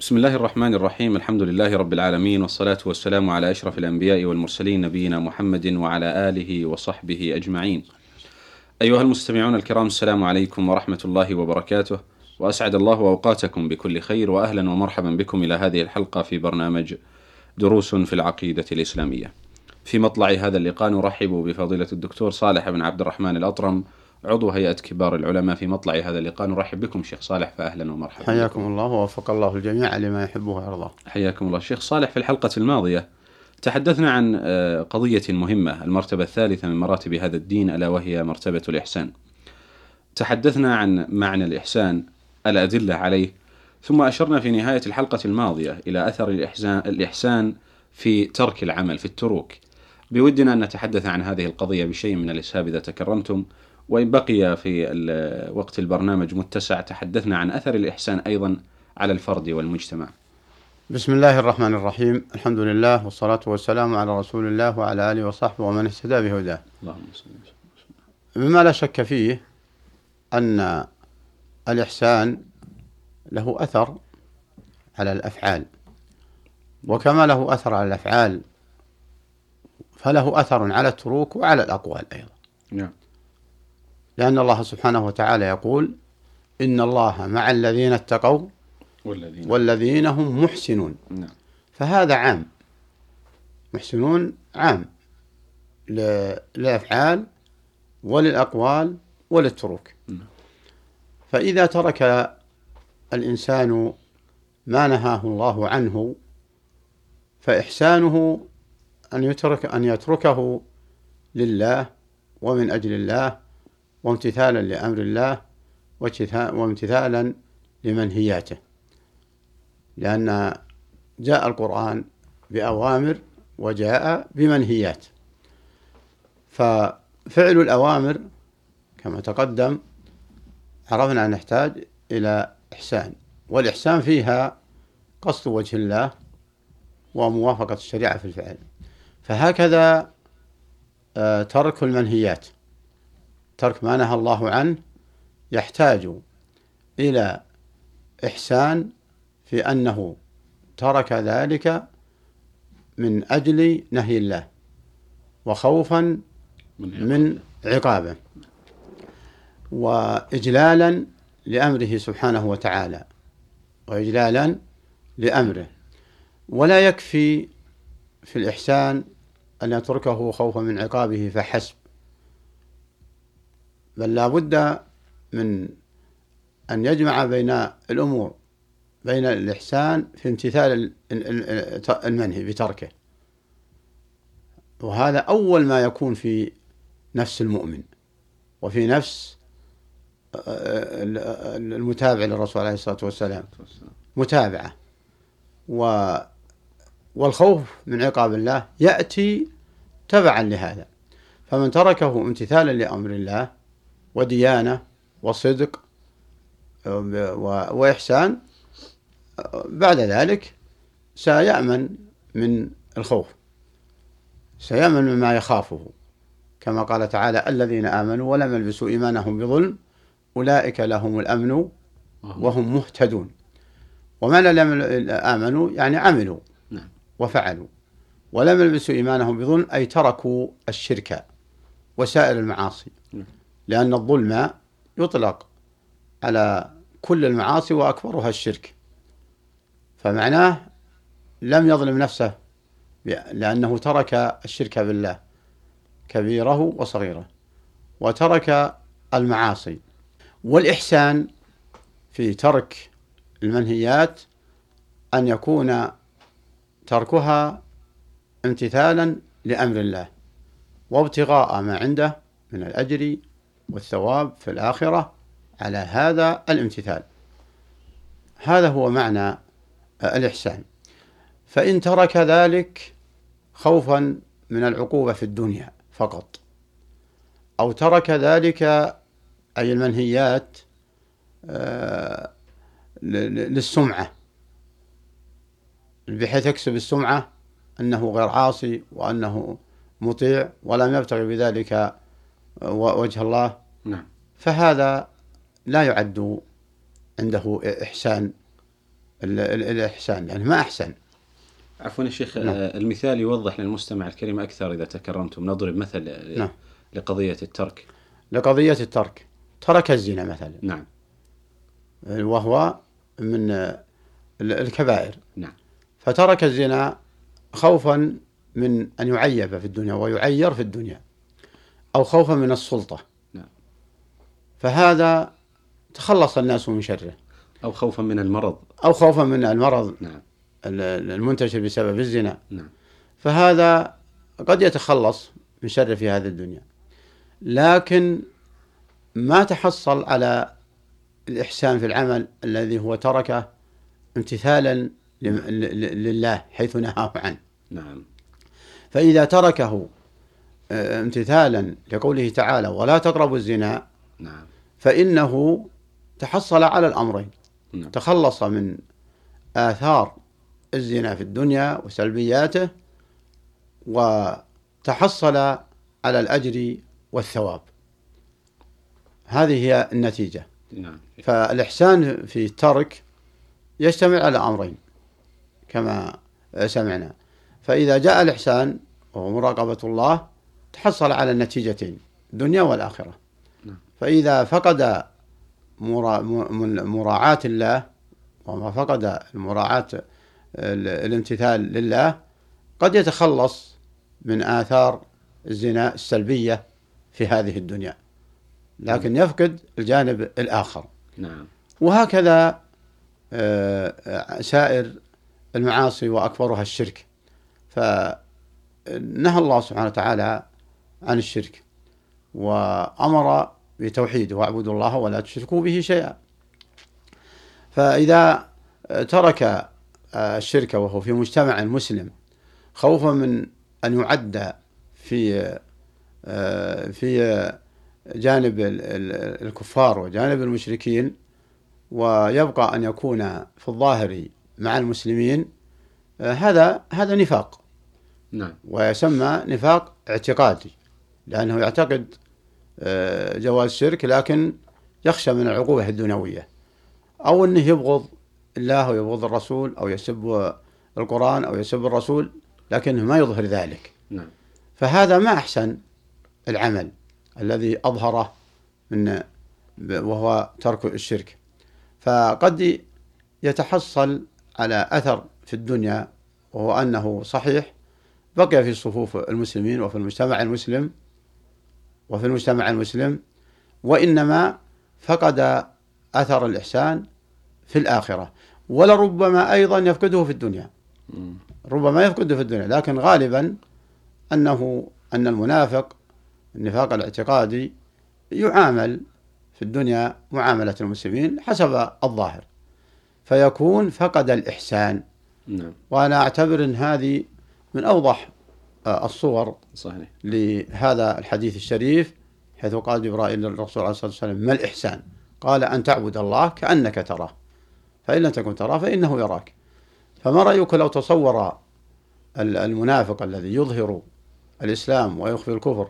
بسم الله الرحمن الرحيم الحمد لله رب العالمين والصلاة والسلام على أشرف الأنبياء والمرسلين نبينا محمد وعلى آله وصحبه أجمعين أيها المستمعون الكرام السلام عليكم ورحمة الله وبركاته وأسعد الله أوقاتكم بكل خير وأهلا ومرحبا بكم إلى هذه الحلقة في برنامج دروس في العقيدة الإسلامية في مطلع هذا اللقاء نرحب بفضيلة الدكتور صالح بن عبد الرحمن الأطرم عضو هيئة كبار العلماء في مطلع هذا اللقاء. نرحب بكم شيخ صالح فأهلا ومرحبا حياكم الله ووفق الله الجميع لما يحبه ويرضاه. حياكم الله. شيخ صالح في الحلقة الماضية تحدثنا عن قضية مهمة المرتبة الثالثة من مراتب هذا الدين ألا وهي مرتبة الإحسان. تحدثنا عن معنى الإحسان الأدلة عليه ثم أشرنا في نهاية الحلقة الماضية إلى أثر الإحسان, الإحسان في ترك العمل في التروك. بودنا أن نتحدث عن هذه القضية بشيء من الإسهاب إذا تكرمتم. وإن بقي في وقت البرنامج متسع تحدثنا عن أثر الإحسان أيضا على الفرد والمجتمع. بسم الله الرحمن الرحيم. الحمد لله والصلاة والسلام على رسول الله وعلى آله وصحبه ومن اهتدى بهداه. اللهم صل مما لا شك فيه أن الإحسان له أثر على الأفعال. وكما له أثر على الأفعال فله أثر على التروك وعلى الأقوال أيضا. نعم. لأن الله سبحانه وتعالى يقول إن الله مع الذين اتقوا والذين والذين هم محسنون. نعم. فهذا عام. محسنون عام. للأفعال وللأقوال وللتروك. نعم. فإذا ترك الإنسان ما نهاه الله عنه فإحسانه أن يترك أن يتركه لله ومن أجل الله وامتثالا لأمر الله وامتثالا لمنهياته. لأن جاء القرآن بأوامر وجاء بمنهيات. ففعل الأوامر كما تقدم عرفنا أن نحتاج إلى إحسان والإحسان فيها قصد وجه الله وموافقة الشريعة في الفعل. فهكذا آه، ترك المنهيات. ترك ما نهى الله عنه يحتاج إلى إحسان في أنه ترك ذلك من أجل نهي الله وخوفا من, عقابه. وإجلالا لأمره سبحانه وتعالى وإجلالا لأمره. ولا يكفي في الإحسان أن يتركه خوفا من عقابه فحسب. بل لا بد من أن يجمع بين الأمور بين الإحسان في امتثال ال- ال- المنهي بتركه وهذا أول ما يكون في نفس المؤمن وفي نفس المتابع للرسول عليه الصلاة والسلام. متابعة. و والخوف من عقاب الله يأتي تبعا لهذا. فمن تركه امتثالا لأمر الله وديانة وصدق وإحسان. بعد ذلك سيأمن من الخوف سيأمن مما يخافه. كما قال تعالى الذين آمنوا ولم يلبسوا إيمانهم بظلم أولئك لهم الأمن وهم مهتدون. ومعنى لم آمنوا يعني عملوا نعم. وفعلوا. ولم يلبسوا إيمانهم بظلم أي تركوا الشرك وسائر المعاصي. نعم. لأن الظلم يطلق على كل المعاصي وأكبرها الشرك. فمعناه لم يظلم نفسه لأنه ترك الشرك بالله كبيره وصغيره وترك المعاصي. والإحسان في ترك المنهيات أن يكون تركها امتثالا لأمر الله وابتغاء ما عنده من الأجر والثواب في الآخرة على هذا الامتثال. هذا هو معنى الإحسان. فإن ترك ذلك خوفا من العقوبة في الدنيا فقط. أو ترك ذلك أي المنهيات آه، للسمعة. بحيث يكسب السمعة أنه غير عاصي وأنه مطيع ولم يبتغي بذلك وجه الله. نعم. فهذا لا يعد عنده إحسان الإحسان يعني ما أحسن. عفوا يا شيخ نعم. المثال يوضح للمستمع الكريم أكثر إذا تكرمتم. نضرب مثل نعم. لقضية الترك. لقضية الترك. ترك الزنا مثلا. نعم. وهو من الكبائر. نعم. فترك الزنا خوفا من أن يعيب في الدنيا ويعير في الدنيا. أو خوفا من السلطة. نعم. فهذا تخلص الناس من شره. أو خوفا من المرض. أو خوفا من المرض نعم. المنتشر بسبب الزنا. نعم. فهذا قد يتخلص من شر في هذه الدنيا. لكن ما تحصل على الإحسان في العمل الذي هو تركه امتثالا لله حيث نهاه عنه. نعم. فإذا تركه امتثالا لقوله تعالى ولا تقربوا الزنا نعم. فإنه تحصل على الأمرين. نعم. تخلص من آثار الزنا في الدنيا وسلبياته وتحصل على الأجر والثواب. هذه هي النتيجة. نعم. فالإحسان في الترك يجتمع على أمرين كما سمعنا. فإذا جاء الإحسان وهو مراقبة الله تحصل على النتيجتين الدنيا والآخرة. نعم. فإذا فقد مراعاة الله وما فقد المراعاة الامتثال لله قد يتخلص من آثار الزنا السلبية في هذه الدنيا. لكن يفقد الجانب الآخر. نعم. وهكذا آه، سائر المعاصي وأكبرها الشرك. فنهى الله سبحانه وتعالى عن الشرك. وأمر بتوحيده واعبدوا الله ولا تشركوا به شيئا. فإذا ترك الشرك وهو في مجتمع مسلم خوفا من أن يعد في في جانب الكفار وجانب المشركين ويبقى أن يكون في الظاهر مع المسلمين هذا هذا نفاق. نعم. ويسمى نفاق اعتقادي. لأنه يعتقد جواز الشرك لكن يخشى من العقوبة الدنيوية. أو أنه يبغض الله ويبغض الرسول أو يسب القرآن أو يسب الرسول لكنه ما يظهر ذلك. نعم. فهذا ما أحسن العمل الذي أظهره من وهو ترك الشرك. فقد يتحصل على أثر في الدنيا وهو أنه صحيح بقي في صفوف المسلمين وفي المجتمع المسلم. وفي المجتمع المسلم وإنما فقد أثر الإحسان في الآخرة. ولربما أيضا يفقده في الدنيا. ربما يفقده في الدنيا لكن غالبا أنه أن المنافق النفاق الاعتقادي يعامل في الدنيا معاملة المسلمين حسب الظاهر. فيكون فقد الإحسان. نعم. وأنا أعتبر أن هذه من أوضح الصور صحيح. لهذا الحديث الشريف حيث قال جبرائيل للرسول عليه الصلاة والسلام ما الإحسان؟ قال أن تعبد الله كأنك تراه فإن لم تكن تراه فإنه يراك. فما رأيك لو تصور المنافق الذي يظهر الإسلام ويخفي الكفر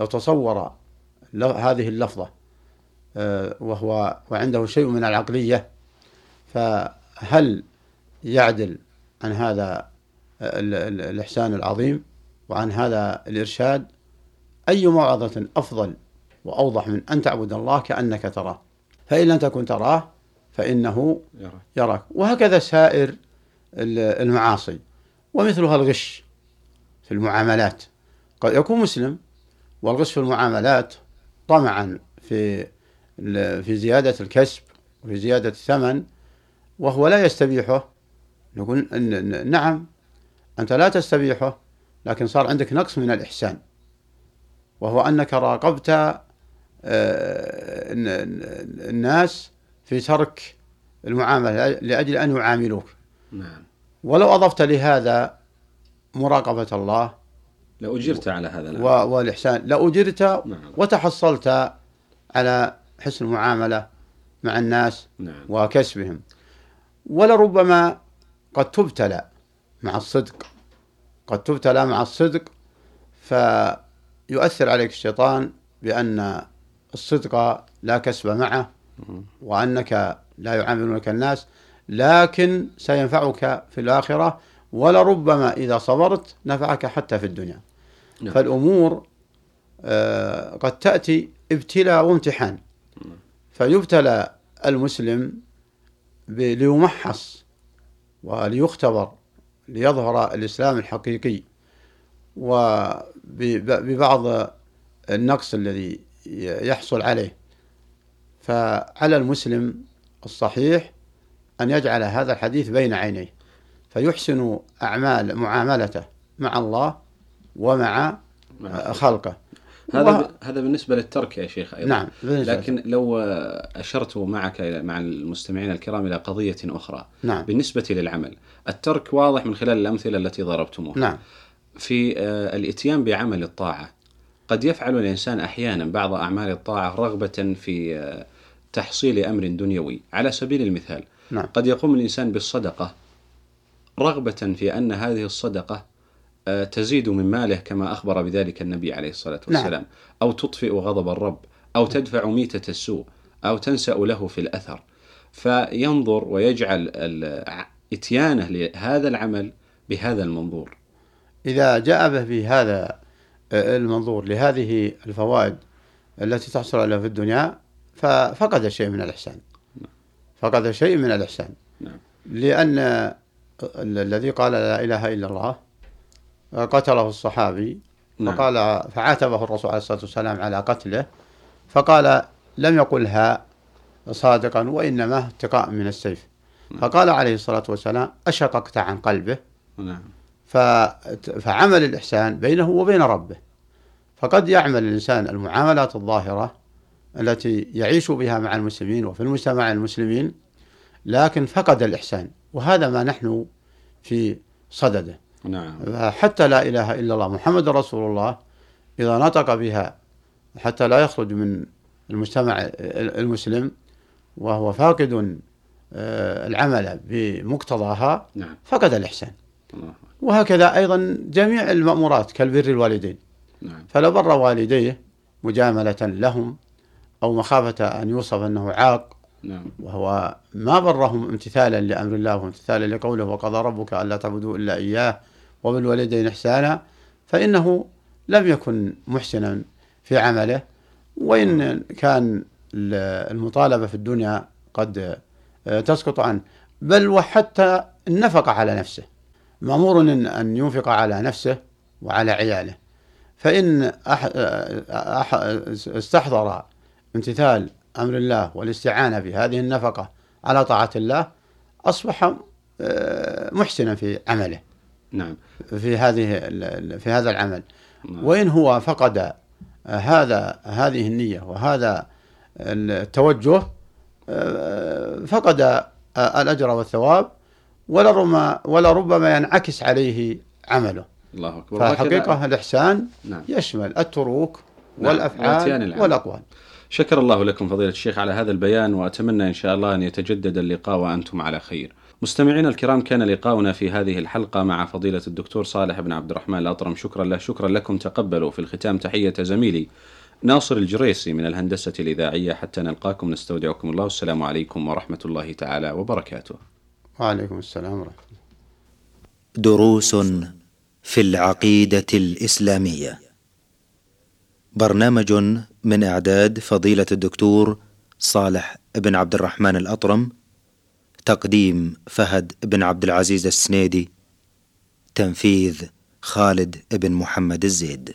لو تصور هذه اللفظة آه، وهو وعنده شيء من العقلية فهل يعدل عن هذا الإحسان العظيم؟ وعن هذا الإرشاد أي موعظة أفضل وأوضح من أن تعبد الله كأنك تراه؟ فإن لم تكن تراه فإنه يراك. وهكذا سائر المعاصي ومثلها الغش في المعاملات. قد يكون مسلم والغش في المعاملات طمعا في في زيادة الكسب وفي زيادة الثمن وهو لا يستبيحه. نقول نعم أنت لا تستبيحه. لكن صار عندك نقص من الإحسان. وهو أنك راقبت آه، الناس في ترك المعاملة لأجل أن يعاملوك. نعم. ولو أضفت لهذا مراقبة الله لو أجرت على هذا و- والإحسان لأجرت نعم. وتحصلت على حسن المعاملة مع الناس نعم. وكسبهم. ولربما قد تبتلى مع الصدق. قد تبتلى مع الصدق فيؤثر عليك الشيطان بأن الصدق لا كسب معه وأنك لا يعاملونك الناس لكن سينفعك في الآخرة ولربما إذا صبرت نفعك حتى في الدنيا نعم. فالأمور آه، قد تأتي ابتلاء وامتحان فيبتلى المسلم ليمحص وليختبر ليظهر الإسلام الحقيقي وببعض النقص الذي يحصل عليه فعلى المسلم الصحيح أن يجعل هذا الحديث بين عينيه فيحسن أعمال معاملته مع الله ومع. خلقه هذا و-. هذا بالنسبة للترك يا شيخ أيضا. نعم لكن لو أشرت معك مع المستمعين الكرام إلى قضية أخرى. نعم. بالنسبة للعمل الترك واضح من خلال الأمثلة التي ضربتموها. نعم. في آه، الإتيان بعمل الطاعة قد يفعل الإنسان أحيانا بعض أعمال الطاعة رغبة في آه، تحصيل أمر دنيوي. على سبيل المثال نعم. قد يقوم الإنسان بالصدقة رغبة في أن هذه الصدقة آه، تزيد من ماله كما أخبر بذلك النبي عليه الصلاة نعم. والسلام. أو تطفئ غضب الرب أو تدفع ميتة السوء أو تنسأ له في الأثر. فينظر ويجعل إتيانه لهذا العمل بهذا المنظور. إذا جاء به في هذا المنظور لهذه الفوائد التي تحصل عليها في الدنيا ففقد شيء من الإحسان. فقد شيء من الإحسان. نعم. لأن ال- الذي قال لا إله إلا الله قتله الصحابي نعم. فقال فعاتبه الرسول عليه الصلاة والسلام على قتله فقال لم يقلها صادقا وإنما اتقاء من السيف. فقال عليه الصلاة والسلام أشققت عن قلبه. نعم. فعمل الإحسان بينه وبين ربه. فقد يعمل الإنسان المعاملات الظاهرة التي يعيش بها مع المسلمين وفي المجتمع المسلمين لكن فقد الإحسان. وهذا ما نحن في صدده. نعم. حتى لا إله إلا الله محمد رسول الله إذا نطق بها حتى لا يخرج من المجتمع المسلم وهو فاقد آه، العمل بمقتضاها نعم. فقد الإحسان. الله. وهكذا أيضا جميع المأمورات كالبر الوالدين. نعم. فلو بر والديه مجاملة لهم أو مخافة أن يوصف أنه عاق نعم. وهو ما برهم امتثالا لأمر الله وامتثالا لقوله وقضى ربك ألا تعبدوا إلا إياه وبالوالدين إحسانا فإنه لم يكن محسنا في عمله وإن كان ال- المطالبة في الدنيا قد آه، تسقط عنه. بل وحتى النفقة على نفسه. مأمور أن ينفق على نفسه وعلى عياله. فإن. أح... استحضر امتثال أمر الله والاستعانة بهذه النفقة على طاعة الله أصبح آه، محسنا في عمله. نعم. في هذه في هذا العمل. نعم. وإن هو فقد هذا هذه النية وهذا التوجه آه، فقد الأجر والثواب ولربما ولربما ينعكس عليه عمله. الله أكبر. فحقيقة الإحسان نعم. يشمل التروك نعم، والأفعال العمل. والأقوال. شكر الله لكم فضيلة الشيخ على هذا البيان وأتمنى إن شاء الله أن يتجدد اللقاء وأنتم على خير. مستمعينا الكرام كان لقاؤنا في هذه الحلقة مع فضيلة الدكتور صالح بن عبد الرحمن الأطرم. شكرا له شكرا لكم. تقبلوا في الختام. تحية زميلي ناصر الجريسي من الهندسة الإذاعية. حتى نلقاكم نستودعكم الله. والسلام عليكم ورحمة الله تعالى وبركاته. وعليكم السلام ورحمة الله. دروس في العقيدة الإسلامية. برنامج من إعداد فضيلة الدكتور صالح بن عبد الرحمن الأطرم. تقديم فهد بن عبد العزيز السنيدي تنفيذ خالد بن محمد الزيد.